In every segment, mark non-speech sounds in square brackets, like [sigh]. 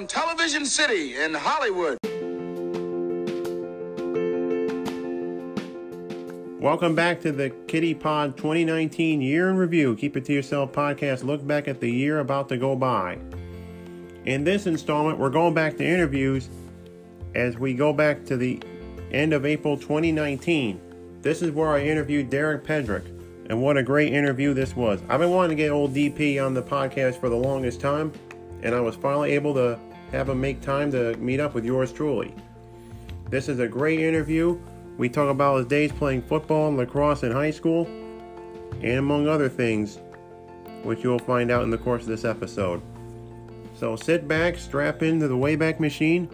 from Television City in Hollywood. Welcome back to the Kitty Pod 2019 Year in Review. Keep it to yourself podcast. Look back at the year about to go by. In this installment, we're going back to interviews as we go back to the end of April 2019. This is where I interviewed Derek Pedrick, and what a great interview this was. I've been wanting to get old DP on the podcast for the longest time, and I was finally able to have him make time to meet up with yours truly. This is a great interview. We talk about his days playing football and lacrosse in high school, and among other things, which you'll find out in the course of this episode. So sit back, strap into the Wayback Machine,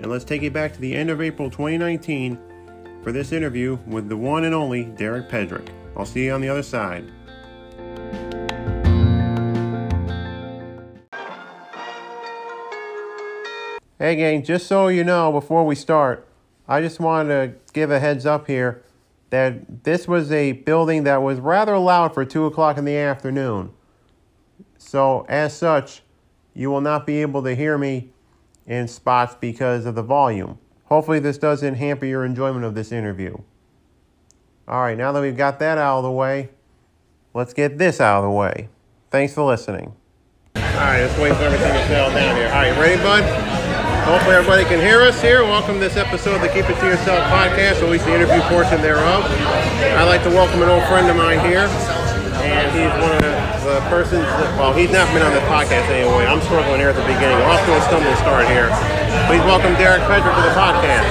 and let's take it back to the end of April 2019 for this interview with the one and only Derek Pedrick. I'll see you on the other side. Hey, gang, just so you know before we start, I just wanted to give a heads up here that this was a building that was rather loud for 2 o'clock in the afternoon. So, as such, you will not be able to hear me in spots because of the volume. Hopefully, this doesn't hamper your enjoyment of this interview. All right, now that we've got that out of the way, let's get this out of the way. Thanks for listening. All right, let's wait for everything to settle down here. All right, ready, bud? Hopefully, everybody can hear us here. Welcome to this episode of the Keep It To Yourself podcast, or at least the interview portion thereof. I'd like to welcome an old friend of mine here, and he's one of the persons, that, well, he's not been on the podcast anyway. I'm struggling here at the beginning. We're off to a stumbling start here. Please welcome Derek Pedrick to the podcast.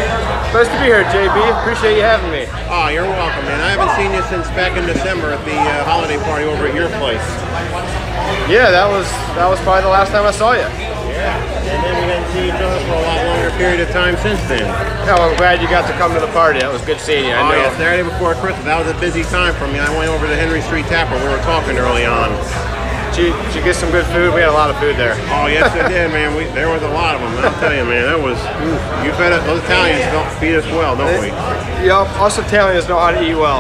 Nice to be here, JB. Appreciate you having me. Oh, you're welcome, man. I haven't seen you since back in December at the uh, holiday party over at your place. Yeah, that was that was probably the last time I saw you. Yeah, and then see each other for a lot longer period of time since then. Yeah, well, I'm glad you got to come to the party. That was good seeing you. I oh, know. yeah, Saturday before Christmas. That was a busy time for me. I went over to Henry Street Tavern. We were talking early on. Did you, did you get some good food? We had a lot of food there. Oh, yes, I did, man. We, there was a lot of them. I'll tell you, man. That was, ooh, you fed us, those Italians don't feed us well, don't we? Yep, us Italians know how to eat well.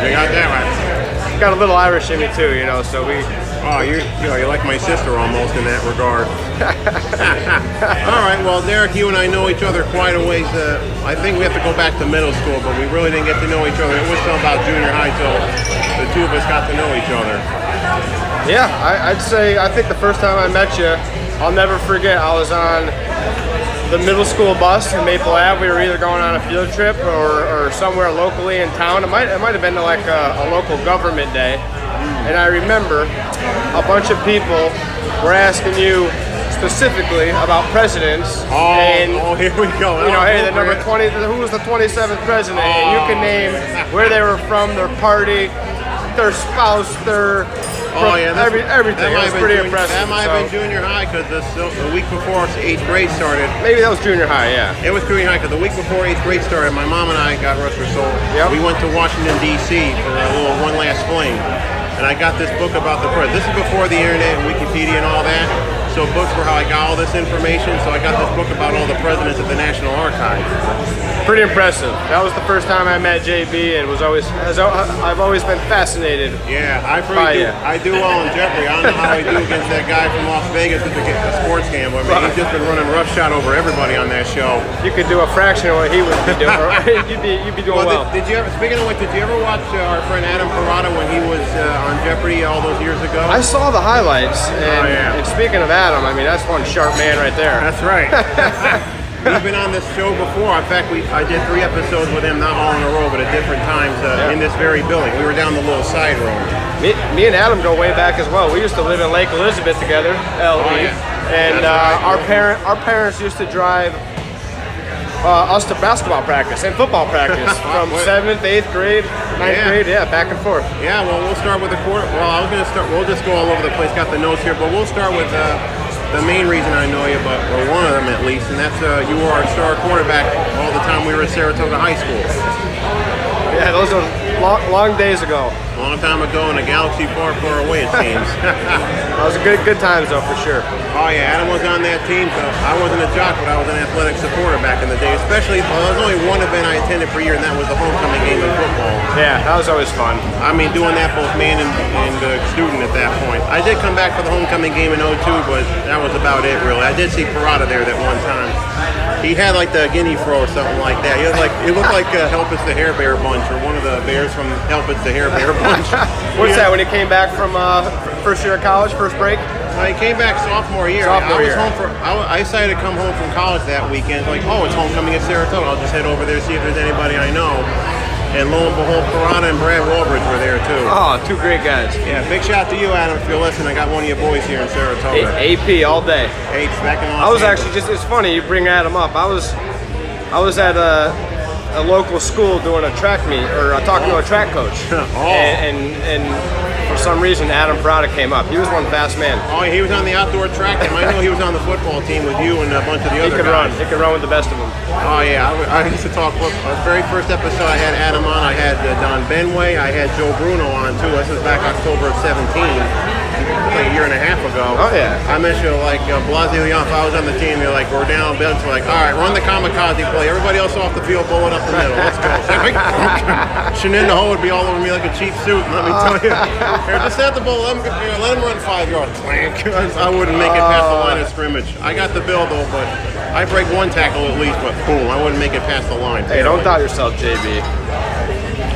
We got that right. Got a little Irish in me too, you know. So we. Oh, you're, you know, you're like my sister almost in that regard. [laughs] All right, well, Derek, you and I know each other quite a ways. Uh, I think we have to go back to middle school, but we really didn't get to know each other. It was still about junior high till the two of us got to know each other. Yeah, I, I'd say I think the first time I met you, I'll never forget. I was on the middle school bus in Maple Ave. We were either going on a field trip or, or somewhere locally in town. It might it might have been like a, a local government day. And I remember a bunch of people were asking you specifically about presidents. Oh, and oh, here we go. you know, Oh, hey, the number 20, who was the 27th president? And you can oh, name where they were from, their party, their spouse, their Oh yeah, that's- every, everything. That It might was pretty junior- impressive. That might so- have been junior high because the, the week before eighth grade started, Maybe that was junior high, yeah. it was junior high because the week before eighth grade started, my mom and I got rest her soul. Yep. We went to Washington D.C. for a little one last fling, and I got this book about the president. This is before the internet and Wikipedia and all that. So books were how I got all this information. So I got this book about all the presidents at the National Archives. Pretty impressive. That was the first time I met JB, and was always as I- I've always been fascinated. Yeah, I Bye, pretty do. yeah. I do well in Jeopardy. I don't know how I do against that guy from Las Vegas with the, the sports gambler. Man, he's just been running roughshod over everybody on that show. You could do a fraction of what he would be doing. [laughs] you'd be you'd be doing well. Did, did you ever? Speaking of which, did you ever watch uh, our friend Adam Parada when he was uh, on Jeopardy all those years ago? I saw the highlights, and, Oh, yeah. and speaking of Adam, I mean that's one sharp man right there. That's right. [laughs] We've been on this show before. In fact, we I did three episodes with him, not all in a row, but at different times uh, Yeah. in this very building. We were down the little side room. Me, me and Adam go way back as well. We used to live in Lake Elizabeth together, LE, Oh, yeah. and uh, our parent our parents used to drive uh, us to basketball practice and football practice [laughs] from seventh, eighth grade, ninth Yeah. grade, yeah, back and forth. Yeah, well, we'll start with the quarter. Well, I was going to start. We'll just go all over the place. Got the notes here, but we'll start with uh, the main reason I know you, but or one of them at least, and that's uh, you were our star quarterback all the time we were at Saratoga High School. Yeah, those are long, long days ago. Long time ago in a galaxy far, far away, it seems. [laughs] That was a good good times though for sure. oh yeah, Adam was on that team, so I wasn't a jock, but I was an athletic supporter back in the day. Especially, well, there was only one event I attended per year, and that was the homecoming game in football. Yeah, that was always fun. I mean, doing that both man and, and uh, student at that point. I did come back for the homecoming game in 02, but that was about it, really. I did see Parada there that one time. He had like the guinea fro or something like that. He was like, he looked like uh, Help, It's the Hair Bear Bunch or one of the bears from Help, It's the Hair Bear Bunch. [laughs] What's Yeah. that when he came back from uh, first year of college, first break? He came back sophomore year. Sophomore I was year. home for. I, I decided to come home from college that weekend. Like, oh, it's homecoming at Saratoga. I'll just head over there see if there's anybody I know. And lo and behold, Parada and Brad Walbridge were there too. Oh, two great guys. Yeah, big shout out to you, Adam, if you're listening. I got one of your boys here in Saratoga. A- AP all day. H back in Los I was Angeles. actually just, it's funny you bring Adam up. I was, I was at a, a local school doing a track meet, or uh, talking to a track coach. [laughs] Oh. And, and, and for some reason, Adam Prada came up. He was one fast man. Oh, he was on the outdoor track team. I know he was on the football team with you and a bunch of the He other could guys. run. He could run with the best of them. Oh yeah, I used to talk. Look, the very first episode I had Adam on. I had uh, Don Benway. I had Joe Bruno on too. This was back October of '17. Like a year and a half ago. Oh, yeah. I mentioned like uh, Blasio Young. If I was on the team, they're like, we're down bench. We're like, all right, run the kamikaze play. Everybody else off the field, bullet up the middle. Let's go. [laughs] [laughs] Shenendehowa would be all over me like a cheap suit. Let me tell you. [laughs] Here, just have the ball. Let him, here, let him run five yards. Clank. I wouldn't make it past the line of scrimmage. I got the bill though, but I break one tackle at least. But boom, I wouldn't make it past the line. Hey, don't doubt yourself, JB.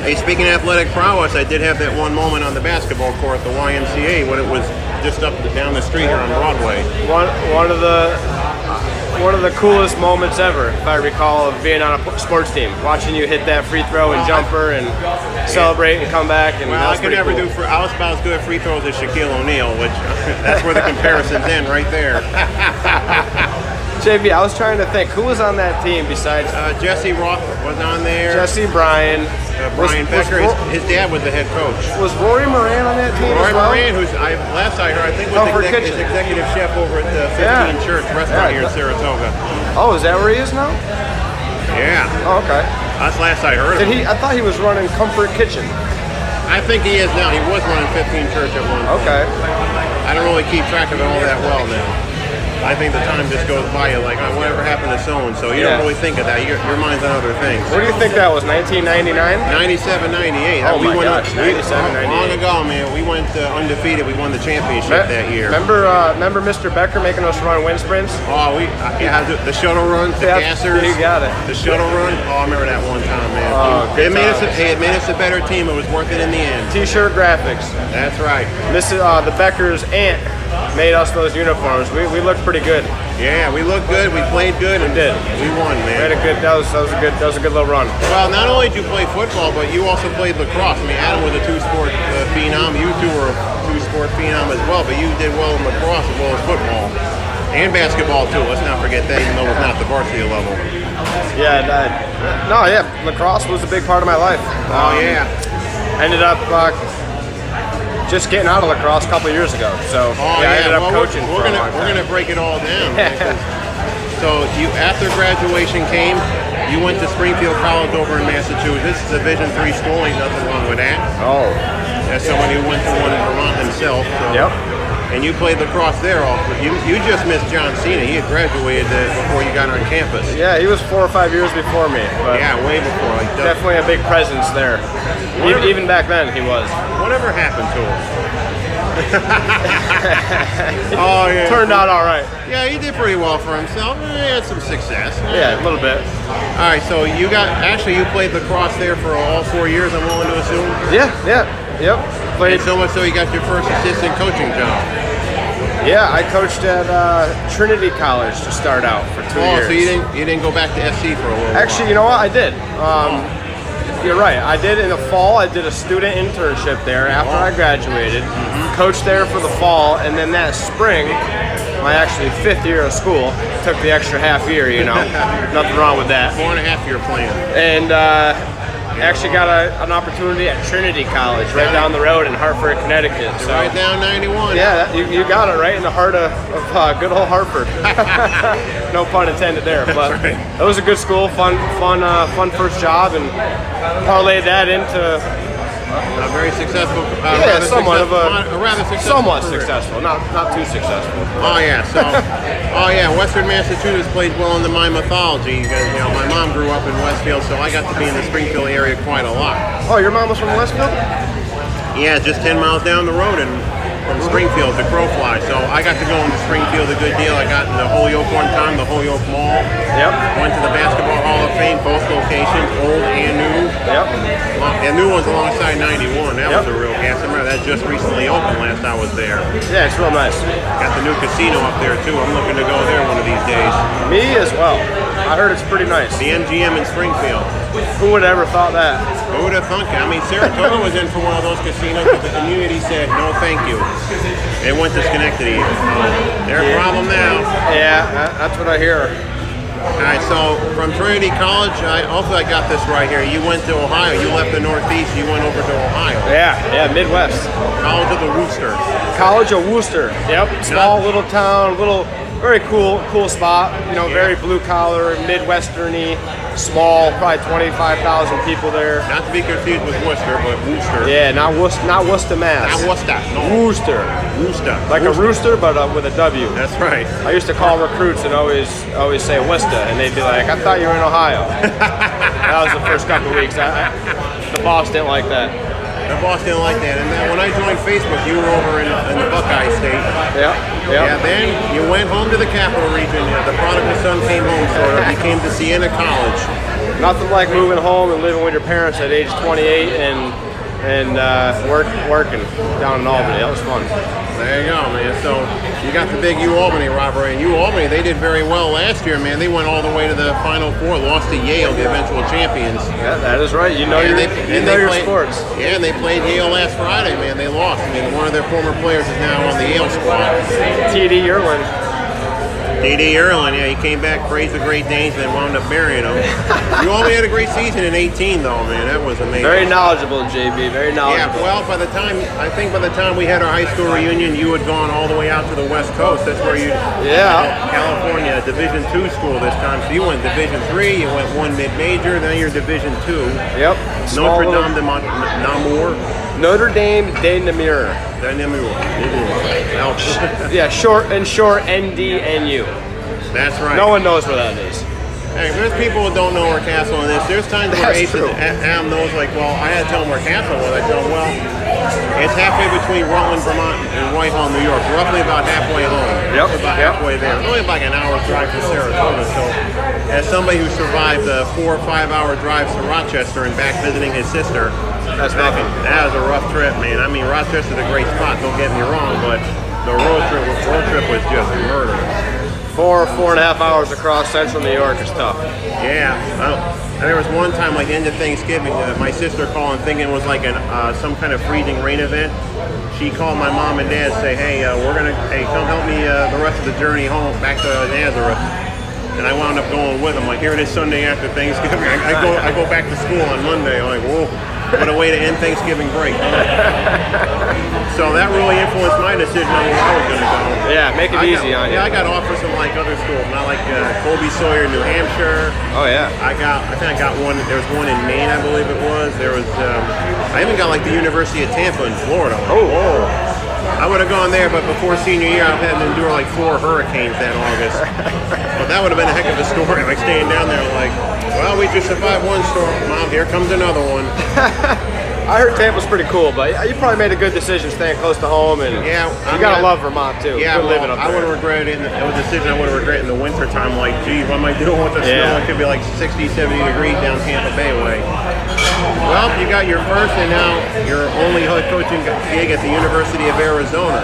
Hey, speaking of athletic prowess, I did have that one moment on the basketball court at the YMCA when it was just up down the street here on Broadway. One, one of the, one of the coolest moments ever, if I recall, of being on a sports team. Watching you hit that free throw and jumper and celebrate and come back. And Well, I could never cool. do. For, I was about as good at free throws as Shaquille O'Neal, which [laughs] that's where the comparison's end right there. [laughs] JB, I was trying to think who was on that team besides Uh, Jesse Roth was on there. Jesse Bryan. uh, Was- Brian was Becker. Ro- his, his dad was the head coach. Was Rory Moran on that team? As well? Moran, who's I, last I heard, I think was Comfort exec, Kitchen. is executive chef over at the 15 Yeah. Church Restaurant Yeah. here in Saratoga. Oh, is that where he is now? Yeah, Oh, okay. that's last I heard. of Did him. he? I thought he was running Comfort Kitchen. I think he is now. He was running 15 Church at one. point. Okay. I don't really keep track of it all that well now. I think the time just goes by you like, oh, whatever happened to so and so. You Yeah. don't really think of that. Your, your mind's on other things. What do you think that was? 1999? 97, 98. Oh we my went gosh, 97, Long ago, man. We went uh, undefeated. We won the championship that year. Remember, uh, remember Mr. Becker making us run wind sprints? Oh, we uh, yeah, the, the shuttle runs, the Yeah, gassers. you got it. The shuttle run. Oh, I remember that one time, man. Oh, it made us. A, it made us a better team. It was worth it in the end. T-shirt graphics. That's right. Mrs. Uh, the Becker's aunt made us those uniforms. We, we looked pretty good. Yeah, we looked good. We played good. and did. We won, We man. had a good. That was that was a good. That was a good little run. Well, not only did you play football, but you also played lacrosse. I mean, Adam was a two-sport uh, phenom. You two were a two-sport phenom as well, but you did well in lacrosse as well as football. And basketball, too. Let's not forget that, even though it was not the varsity level. Yeah. That, no. Yeah. Lacrosse was a big part of my life. Oh, Um, yeah. Ended up uh, just getting out of lacrosse a couple of years ago. So Oh, yeah, I ended up Well, coaching. We're, gonna we're gonna break it all down. [laughs] so you after graduation came, you went to Springfield College over in Massachusetts. Division three school. Ain't nothing wrong with that. Oh. As someone who went to one in Vermont himself. So. Yep. And you played lacrosse there. Off. You you just missed John Cena. He had graduated before you got on campus. Yeah, he was four or five years before me, Yeah, way before. Definitely a big presence there. Even, even back then, he was. whatever happened to him? [laughs] oh yeah. Turned out all right. Yeah, he did pretty well for himself. He had some success. Yeah, a little bit. All right, so you got actually you played lacrosse there for all four years. I'm willing to assume. Yeah, yeah, yep. Played. And so much so you got your first assistant coaching job. Yeah, I coached at uh, Trinity College to start out for two Oh, years. Oh, so you didn't you didn't go back to SC for a little Actually, you know what? I did. Um, you're right. I did in the fall. I did a student internship there after I graduated. Mm-hmm. Coached there for the fall, and then that spring, my actually fifth year of school, took the extra half year. You know, [laughs] nothing wrong with that. Four and a half year plan. and uh, actually got a, an opportunity at Trinity College right down the road in Hartford, Connecticut. So Right down 91. yeah, that- you, you got it right in the heart of, of uh, good old Hartford. [laughs] no pun intended there, but right. it was a good school, fun, fun, uh, fun first job, and parlayed that into a very successful. Uh, Yeah, somewhat of a- a rather successful. Somewhat career. successful, not not too successful. Oh yeah, so oh yeah, Western Massachusetts plays well into my mythology because you know my mom grew up in Westfield, so I got to be in the Springfield area quite a lot. Oh, your mom was from Westfield? Yeah, just 10 miles down the road and from Springfield to Crowfly. So I got to go into Springfield a good deal. I got in the Holyoke one time, the Holyoke Mall. Yep. Went to the Basketball Hall of Fame, both locations, old and new. Yep. The new one's alongside 91. That was a real gas. I remember that just recently opened last I was there. Yeah, it's real nice. Got the new casino up there too. I'm looking to go there one of these days. Me as well. I heard it's pretty nice. The MGM in Springfield. Who would have ever thought that? Who would have thunk it? I mean, Saratoga was in for one of those casinos, but the community said, no, thank you. They went to Schenectady. They're a problem now. Yeah, that's what I hear. All right, so from Trinity College, I also I got this right here. You went to Ohio. You left the Northeast. You went over to Ohio. Yeah, yeah, Midwest. College of the Rooster. College of Wooster. Yep. Small little town, little, very cool, cool spot. You know, very blue collar, midwesterny, small, probably 25,000 people there. Not to be confused with Worcester, but Wooster. Yeah, not Worcester, not Worcester, Mass. Not Worcester. No. Wooster. Wooster. Like a rooster, but uh, with a W. That's right. I used to call recruits and always always say Worcester, and they'd be like, "I thought you were in Ohio." [laughs] that was the first couple weeks. I, I, the boss didn't like that. The boss didn't like that. And then when I joined Facebook, you were over in, in the Buckeye State. Yeah, Yeah, yeah. then you went home to the capital region. The prodigal son came home, sort of. You came to Siena College. Nothing like moving home and living with your parents at age 28 and and uh, work working down in Albany. That was fun. There you go, man. So you got the big U Albany rivalry, and U Albany they did very well last year, man. They went all the way to the Final Four, lost to Yale, the eventual champions. Yeah, that is right. You know your they, you and know they your played, sports. Yeah, and they played Yale last Friday, man. They lost. I mean, one of their former players is now on the Yale squad. TD Ierlan. T.D. Ierlan, yeah, he came back, praised the Great Danes, and wound up burying them. you only had a great season in 18, though, man. That was amazing. Very knowledgeable, JB. Very knowledgeable. Yeah, well, by the time I think by the time we had our high school reunion, you had gone all the way out to the West Coast. That's where you, Yeah. California, Division two school this time. So you went Division three, you went one mid major, then you're Division two. Yep. Notre Dame de Mont- Namur, Notre Dame de Namur. then Namur. Ouch. [laughs] Yeah, short and short NDNU. That's right. No one knows where that is. Hey, there's people who don't know where Castle is. There's times where Ace true. and Am knows, like, well, I had to tell him where Castle was. I tell him, well, it's halfway between Rutland, Vermont, and Whitehall, New York. Roughly about halfway home. Yep, About yep. halfway there. It's only about an hour drive from Saratoga. So, as somebody who survived a four or five hour drive to Rochester and back visiting his sister, That's that, nothing. that was a rough trip, man. I mean, Rochester's a great spot. Don't get me wrong, but the road trip, road trip was just murder. Four, four and a half hours across central New York is tough. Yeah, and there was one time, like the end of Thanksgiving, uh, my sister calling thinking it was like an uh, some kind of freezing rain event. She called my mom and dad, say, "Hey, uh, we're gonna, hey, come help me uh, the rest of the journey home back to Nazareth." And I wound up going with them. Like here it is Sunday after Thanksgiving. I, I go, I go back to school on Monday. I'm like, whoa, what a way to end Thanksgiving break. so that really influenced my decision on where I was gonna go. Yeah, make it I easy got, on you. Yeah, I got offers from like other schools, not like uh, Colby Sawyer, New Hampshire. Oh yeah. I got, I think I got one. There was one in Maine, I believe it was. There was, um, I even got like the University of Tampa in Florida. Oh. whoa! I would have gone there, but before senior year, I've had to endure like four hurricanes that August. but that would have been a heck of a story. Like staying down there, like, well, we just survived one storm. Mom, here comes another one. I heard Tampa's pretty cool, but you probably made a good decision staying close to home, and Yeah, you I'm gotta love Vermont too. Yeah, well, living up there. I would regretted it. In the, it was a decision I would regretted in the winter time. Like, gee, what am I doing with the Yeah. snow? It could be like 60, 70 degrees down Tampa Bay way. Well, you got your first and now your only head coaching gig at the University of Arizona.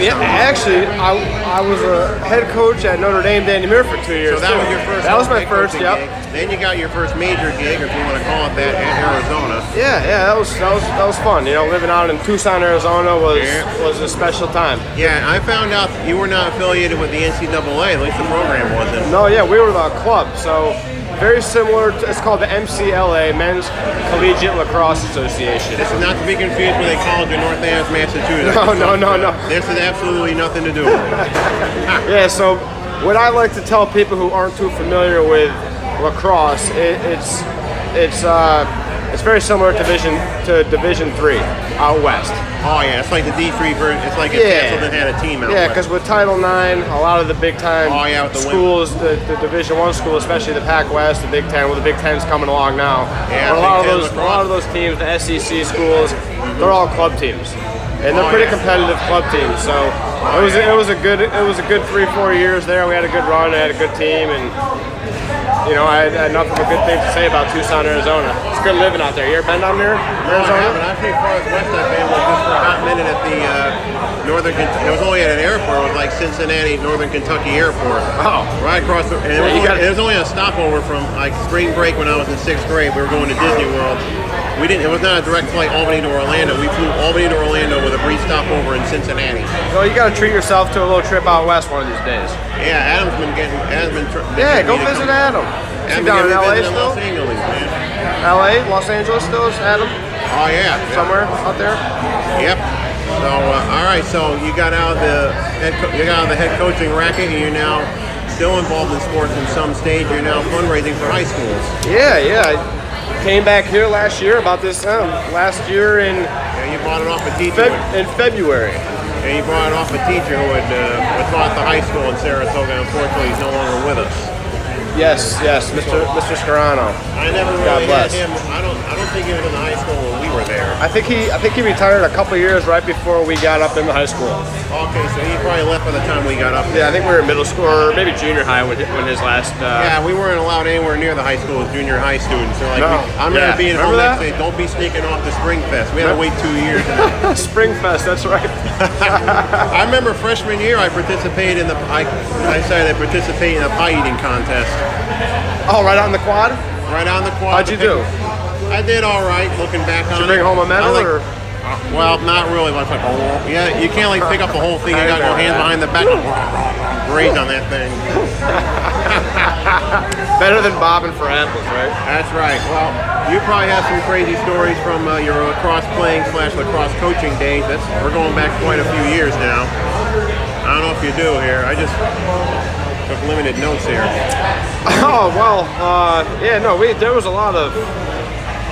Yeah, actually, I, I was a head coach at Notre Dame de Namur for two years. So that too. was your first. That was my first. Yep. gig. Then you got your first major gig, if you want to call it that, at Arizona. Yeah, yeah, that was that was that was fun. You know, living out in Tucson, Arizona was Yeah. was a special time. Yeah, I found out you were not affiliated with the NCAA. At least the program wasn't. No, yeah, we were the club, so very similar. To, it's called the MCLA, Men's Collegiate Lacrosse Association. This is not to be confused with a college in North Adams, Massachusetts. No, no, no, no. This has absolutely nothing to do with it. [laughs] Yeah, so what I like to tell people who aren't too familiar with lacrosse, it, it's it's uh, It's very similar to Division to Division Three out west. Oh yeah, it's like the D three version. It's like if Yeah. Castleton had a team out Yeah, because with Title IX, a lot of the big time Oh, yeah, the schools, the, the Division One schools, especially the Pac West, the Big Ten, well, the Big Ten's coming along now. Yeah, But a lot of those, a lot of those teams, the SEC schools, they're all club teams, and they're Oh, pretty yeah. competitive club teams. So it oh, was it was a good it was a good three four years there. We had a good run, I had a good team, and you know I had, I nothing but good things to say about Tucson, Arizona. It's good living out there. You ever been down there, No, I Arizona? haven't. I've seen far as west I've been was just for a hot minute at the uh, Northern Kentucky. It was only at an airport. It was like Cincinnati, Northern Kentucky Airport. Oh. Right across the. And it, was only, gotta- it was only a stopover from like spring break when I was in sixth grade. We were going to Disney World. We didn't. It was not a direct flight Albany to Orlando. We flew Albany to Orlando with a brief stopover in Cincinnati. Well, you got to treat yourself to a little trip out west one of these days. Yeah, Adam's been getting. Adam's been. Tr- been Yeah, go visit come- Adam. Adam down in LA still? Los Angeles, man. LA, Los Angeles still is Adam? Oh yeah, yeah. Somewhere out there? Yep. So uh, all right, so you got out of the head co- you got out of the head coaching racket, and you're now still involved in sports in some stage. You're now fundraising for high schools. Yeah, yeah. Came back here last year about this time. Last year in Yeah, you bought it off a teacher. Feb- in February. and you bought it off a teacher who had uh, was taught at the high school in Saratoga. Unfortunately, he's no longer with us. Yes, yes, Mr. Mr. Scarano. I never really had him. I don't. I don't think he was in high school when we were there. I think he I think he retired a couple years right before we got up into high school. Okay, so he probably left by the time we got up there. Yeah, I think we were in middle school or maybe junior high when, when his last. Uh, Yeah, we weren't allowed anywhere near the high school as junior high students. So like, No. we, I'm Yeah. being Remember home that? next day. Don't be sneaking off to Spring Fest. We had to wait two years. [laughs] Spring Fest, that's right. I remember freshman year, I participated in the. I, I decided to participate in a pie eating contest. Oh, right on the quad. Right on the quad. How'd you do? I did all right. Looking back on Did you bring it. home a medal like- or? Well, not really. Like, oh, yeah, you can't like pick up the whole thing. You [laughs] gotta go hands behind the back Great on that thing. [laughs] Better than bobbing for apples, right? That's right. Well, you probably have some crazy stories from uh, your lacrosse playing slash lacrosse coaching days. That's we're going back quite a few years now. I don't know if you do here. I just took limited notes here. [laughs] Oh well, uh, yeah, no, we there was a lot of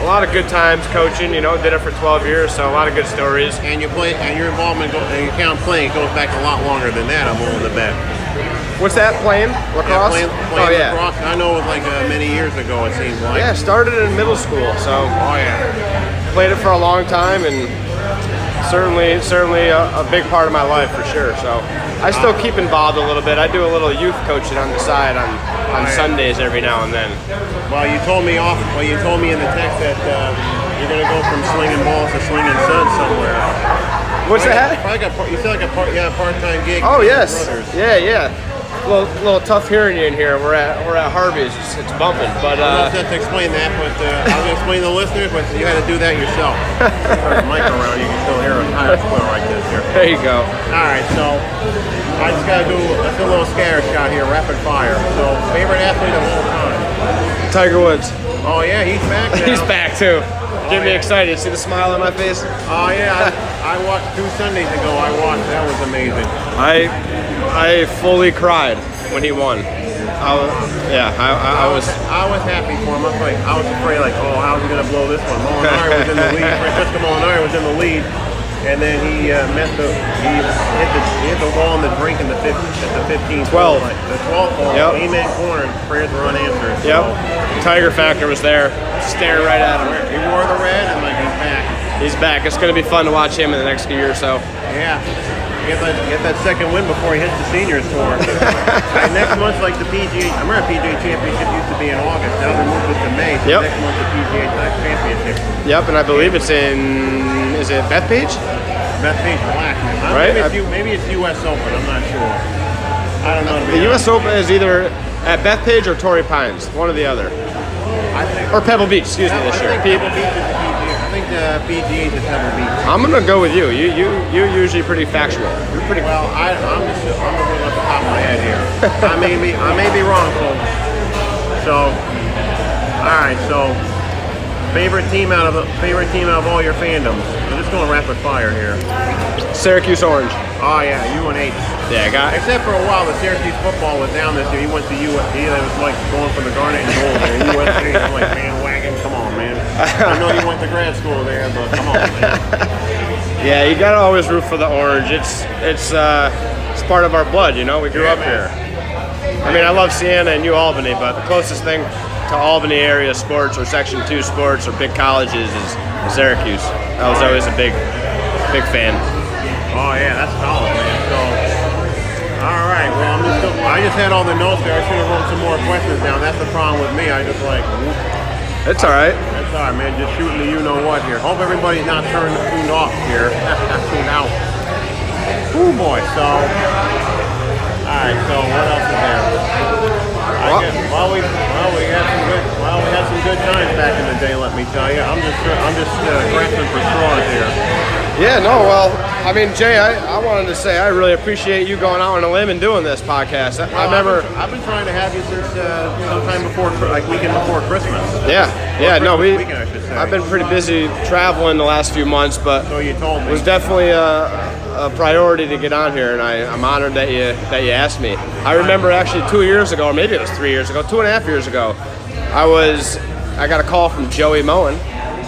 a lot of good times coaching. You know, did it for 12 years, so a lot of good stories. And you play, and your involvement, go, and your count playing goes back a lot longer than that. I'm willing to bet. What's that playing Yeah, lacrosse? playing, oh yeah, lacrosse. I know it was like uh, many years ago. It seems like. yeah. Started in middle school, so Oh yeah. played it for a long time, and certainly certainly a, a big part of my life for sure. So I still keep involved a little bit. I do a little youth coaching on the side on on yeah. Sundays every now and then. Well, you told me off. Well, you told me in the text that uh, you're gonna go from slinging balls to slinging suds somewhere. What's Probably- that? Probably got. part- You said like a part, yeah, part-time gig. Oh yes, yeah, yeah. A little, little tough hearing you in here. We're at we're at Harvey's. It's, it's bumping, but I uh, don't have to explain that, but uh, I was gonna explain to the listeners, but you had to do that yourself. [laughs] Turn the mic around, you can still hear a tire squeal like this here. there you go. All right, so I just gotta do let's do a little scatter shot here, rapid fire. So favorite athlete of all time? Tiger Woods. Oh yeah, he's back [laughs] now. He's back too. Get me excited. See the smile on my face? Oh yeah, I, I watched two Sundays ago. I watched. That was amazing. I I fully cried when he won. I was, yeah, I, I, I was. I was happy for him. I was like, I was afraid, like, oh, how's he gonna blow this one? Molinari was in the lead. [laughs] Francesco Molinari was in the lead, and then he uh, met the he hit the he hit the wall in the drink in the fifth at the 15th. 12. hole, like, the 12th hole. Yep. Amen corner. Prayers were unanswered. Yep. Tiger factor was there, staring right at him. He wore the red, and like he's back. He's back. It's gonna be fun to watch him in the next year or so. Yeah. Get that, get that second win before he hits the seniors tour. [laughs] and next month, like the PGA, I remember PGA Championship used to be in August. Now they moved it to May. So Yep. next month the PGA Championship. Yep, and I believe it's in. Is it Bethpage? Bethpage Black. Uh, Right? Maybe it's, maybe it's U.S. Open. I'm not sure. I don't know. The U.S. Open is either at Bethpage or Torrey Pines, one or the other, I think. or Pebble Beach. Excuse me, I this think year. Pebble Beach is the PGA. I think the PGA is Pebble Beach. I'm gonna go with you. You you you're usually pretty factual. You're pretty. Well, I, I'm just I'm looking at the top of my head here. I may be I may be wrong, folks. So, all right. So, favorite team out of favorite team out of all your fandoms. Going rapid fire here. Syracuse Orange. Oh yeah, UNH. Yeah, I got. Except for a while, the Syracuse football was down this year. He went to USC. It was like going for the Garnet and Gold. Man. USC. I'm like [laughs] bandwagon. Come on, man. I know you went to grad school there, but come on, man. [laughs] Yeah, you gotta always root for the orange. It's it's uh, it's part of our blood, you know. We grew Yeah, up man. here. I mean, I love Siena and U Albany, but the closest thing to Albany area sports or Section Two sports or big colleges is Syracuse. I was always a big big fan. Oh yeah, that's solid, man. So, all right. Well, I'm just. I just had all the notes there. I should have wrote some more questions down. That's the problem with me. I just like. It's all right. That's all right, man. Just shooting the you know what here. Hope everybody's not turned tuned off here. [laughs] tuned out. Oh boy. So. All right. So what else is there? I Well- guess, well, we well we had some good well we had some good times back in the day. Let me tell you. I'm just I'm just uh, grasping for straws here. Yeah, no, well, I mean, Jay, I, I wanted to say I really appreciate you going out on a limb and doing this podcast. I, I Well, remember, I've been, I've been trying to have you since uh, sometime before, like weekend before Christmas. yeah, yeah, no, we, weekend, I should say. I've been pretty busy traveling the last few months, but So you told it me. was definitely a, a priority to get on here, and I, I'm honored that you that you asked me. I remember actually two years ago, or maybe it was three years ago, two and a half years ago, I was I got a call from Joey Moen.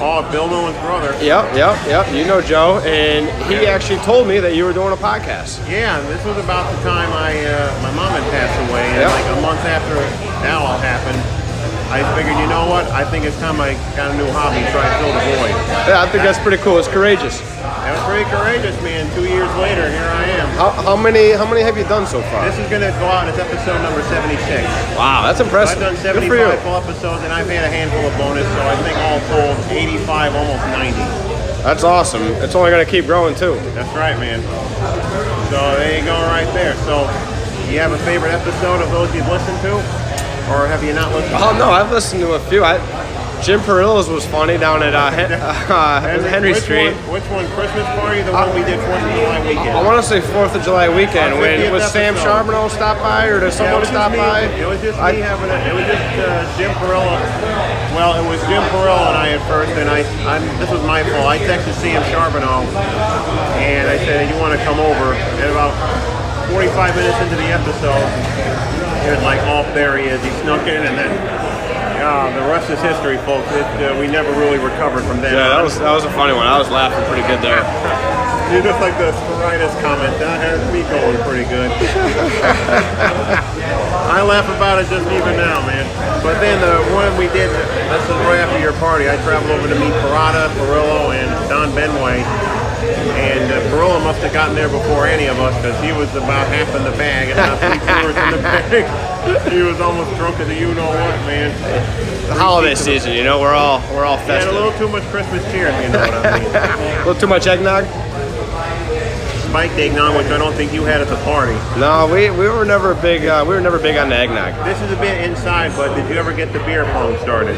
oh, Bill Nolan's brother. Yep, yep, yep. You know Joe, and he actually told me that you were doing a podcast. Yeah, this was about the time I uh, my mom had passed away, and Yep. like a month after that all happened, I figured, you know what? I think it's time I got a new hobby, try to fill the void. Yeah, I think that's pretty cool. It's courageous. That was pretty courageous, man. Two years later, here I am. How, how many how many have you done so far? This is gonna go out. It's episode number 76. Wow, that's impressive. I've impressive. done Good for you. 75 full episodes, and I've had a handful of bonus, so I think all told, 85, almost 90. That's awesome. It's only gonna keep growing too. That's right, man. So there you go, right there. So, you have a favorite episode of those you've listened to, or have you not listened? Oh no, I've listened to a few. I, Jim Perillo's was funny down at uh, Hen- [laughs] uh, [laughs] Henry which Street. One, which one? Christmas party? The one we did Fourth of July weekend. I want to say Fourth of July weekend. When was Sam. Charbonneau stop by, or did someone just stop me. by? It was just I- me having it. It was just uh, Jim Perillo. Well, it was Jim Perillo and I at first, and I, I'm, this was my fault. I texted Sam Charbonneau, and I said, "You want to come over?" And about 45 minutes into the episode, it was like, "Oh, there he is." He snuck in, and then. Uh, the rest is history, folks. It, uh, we never really recovered from that. Yeah, that was that was a funny one. I was laughing pretty good there. [laughs] You're just like the Spiritus comment. That has me going pretty good. [laughs] I laugh about it just even now, man. But then the one we did, this is right after your party. I traveled over to meet Parada, Perillo, and Don Benway. And uh, Perillo must have gotten there before any of us because he was about half in the bag and not three quarters in the bag. [laughs] he was almost drunk as a you know what, man. The holiday season, you know, we're all we're all had a little too much Christmas cheer, if you know what I mean. [laughs] A little too much eggnog. Spiked eggnog, which I don't think you had at the party. No, we, we were never big. Uh, we were never big on the eggnog. This is a bit inside, but did you ever get the beer pong started?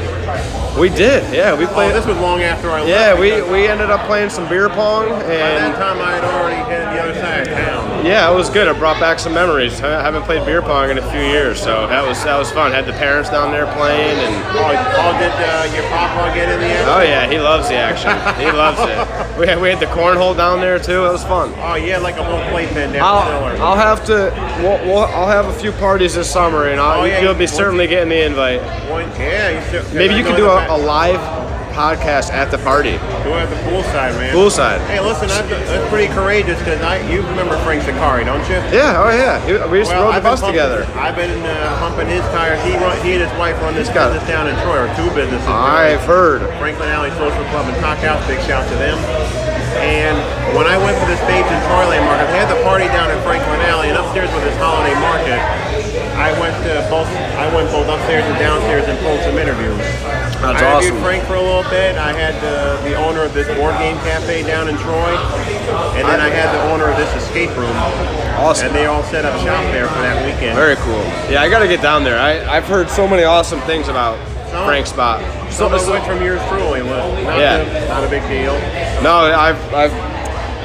We did, yeah. We Oh, played. this was long after I left. yeah, we, we ended up playing some beer pong, and By that time, I had already headed the other side of town. Yeah, it was good. It brought back some memories. I haven't played beer pong in a few years, so that was that was fun. Had the parents down there playing, and Oh, oh did uh, your papa get in the oh yeah, he loves the action. He loves it. [laughs] We had, we had the cornhole down there too. It was fun. Oh, yeah, like a little playpen down I'll, the. I'll have to. We'll, we'll, I'll have a few parties this summer, and I'll, Oh, yeah, you'll be certainly getting the invite. One, yeah, you should, Maybe I you could do a, a live podcast at the party, it at the poolside, man. poolside. Hey, listen, that's, that's pretty courageous because I you remember Frank Zakari, don't you? Yeah, oh yeah. We used to rode the I've bus pumping- together. I've been uh, pumping his tires. He run, he and his wife run this got- business down in Troy, or two businesses. I've heard. Franklin Alley Social Club and Talk House. Big shout to them. And when I went to the stage in Troyland Market, they had the party down in Franklin Alley, and upstairs was this holiday market. I went to both. I went both upstairs and downstairs and pulled some interviews. That's I interviewed awesome. Frank for a little bit. I had uh, the owner of this board game cafe down in Troy, and then I had the owner of this escape room, Awesome. and they all set up shop there for that weekend. Very cool. Yeah, I got to get down there. I, I've heard so many awesome things about Some- Frank's spot. Some of which from yours truly was not, Yeah. a, not a big deal. No, I've I've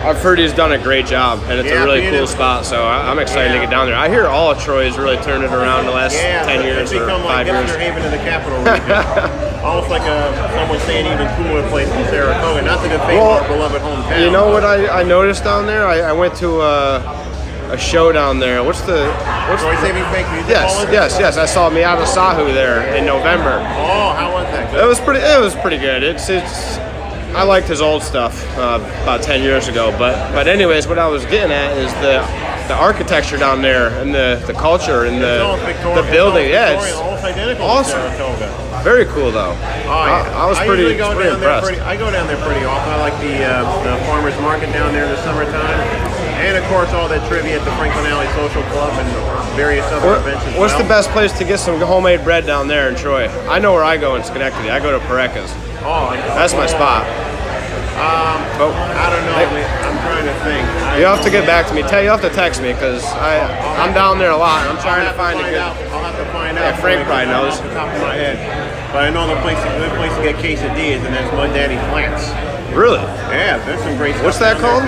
I've heard he's done a great job, and it's Yeah, a really cool spot. So I- I'm excited Yeah. to get down there. I hear all of Troy has really turned it around in the last Yeah, ten years or like five years. haven of the capital region. [laughs] Almost like a someone saying even cooler place than Saratoga. Not to defame Well, our beloved hometown. You know what I, I noticed down there? I, I went to uh, a show down there. What's the what's Troy the, Bank Music Yes, yes, yes. I saw Matisyahu there in November. Oh, how was that? It was pretty. It was pretty good. It's it's. I liked his old stuff uh, about ten years ago, but but anyways, what I was getting at is the the architecture down there and the, the culture and the Victoria- the building. Yeah, it's almost identical awesome. very cool though. Oh, yeah. I, I was pretty, usually go pretty down there impressed. pretty. I go down there pretty often. I like the uh, the farmers market down there in the summertime, and of course all that trivia at the Franklin Alley Social Club and various other What- events what's well. the best place to get some homemade bread down there in Troy? I know where I go in Schenectady. I go to Perreca's. Oh, That's my spot. Um, Oh, I don't know. I'm trying to think. You have to get back to me. Tell you have to text me because I I'm down there a lot. I'm trying to find a good. out. I'll have to find Yeah, out. Frank probably knows. The top of my head, but I know the place, a good place to get quesadillas, and that's Mud Daddy Flats. Really? Yeah, there's some great stuff. What's that called?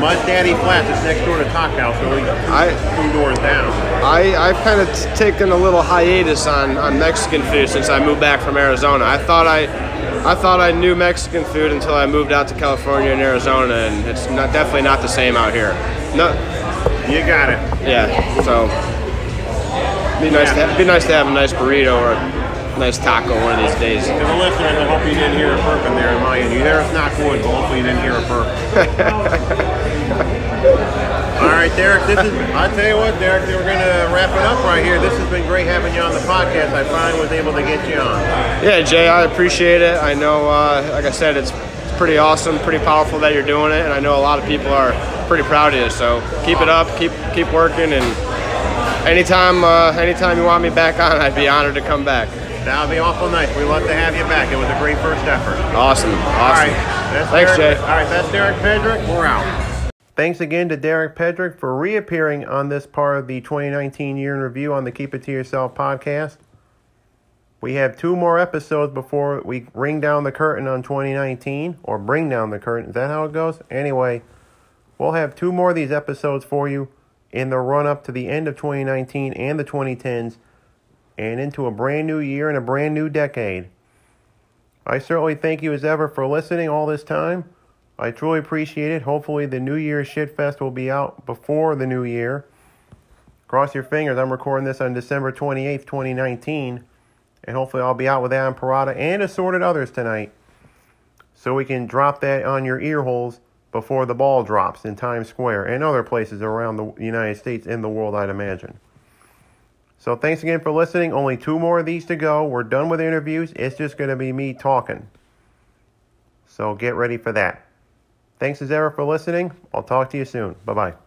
Mud Daddy Flats. is next door to Talk House, only I two doors down. I I've kind of t- taken a little hiatus on, on Mexican food since I moved back from Arizona. I thought I I thought I knew Mexican food until I moved out to California and Arizona, and it's not definitely not the same out here. No, You got it. yeah. So be nice to ha- be nice to have a nice burrito or a nice taco one of these days. To the listeners, I hope you didn't hear a burp in there in my end. You there, it's not wood, but hopefully you didn't hear a burp. [laughs] All right, Derek, this is, I tell you what, Derek, we're going to wrap it up right here. This has been great having you on the podcast. I finally was able to get you on. Yeah, Jay, I appreciate it. I know, uh, like I said, it's, pretty awesome, pretty powerful that you're doing it, and I know a lot of people are pretty proud of you. So keep it up, keep keep working, and anytime uh, anytime you want me back on, I'd be honored to come back. That would be awful nice. We'd love to have you back. It was a great first effort. Awesome, awesome. All right. That's Thanks, Derek, Jay. All right, that's Derek Pedrick. We're out. Thanks again to Derek Pedrick for reappearing on this part of the 2019 year in review on the Keep It To Yourself podcast. We have two more episodes before we ring down the curtain on 2019, or bring down the curtain. Is that how it goes? Anyway, we'll have two more of these episodes for you in the run up to the end of 2019 and the 2010s, and into a brand new year and a brand new decade. I certainly thank you as ever for listening all this time. I truly appreciate it. Hopefully, the New Year's Shitfest will be out before the new year. Cross your fingers. I'm recording this on December 28th, 2019. And hopefully, I'll be out with Adam Parada and assorted others tonight. So we can drop that on your ear holes before the ball drops in Times Square and other places around the United States and the world, I'd imagine. So thanks again for listening. Only two more of these to go. We're done with interviews. It's just going to be me talking. So get ready for that. Thanks as ever for listening. I'll talk to you soon. Bye bye.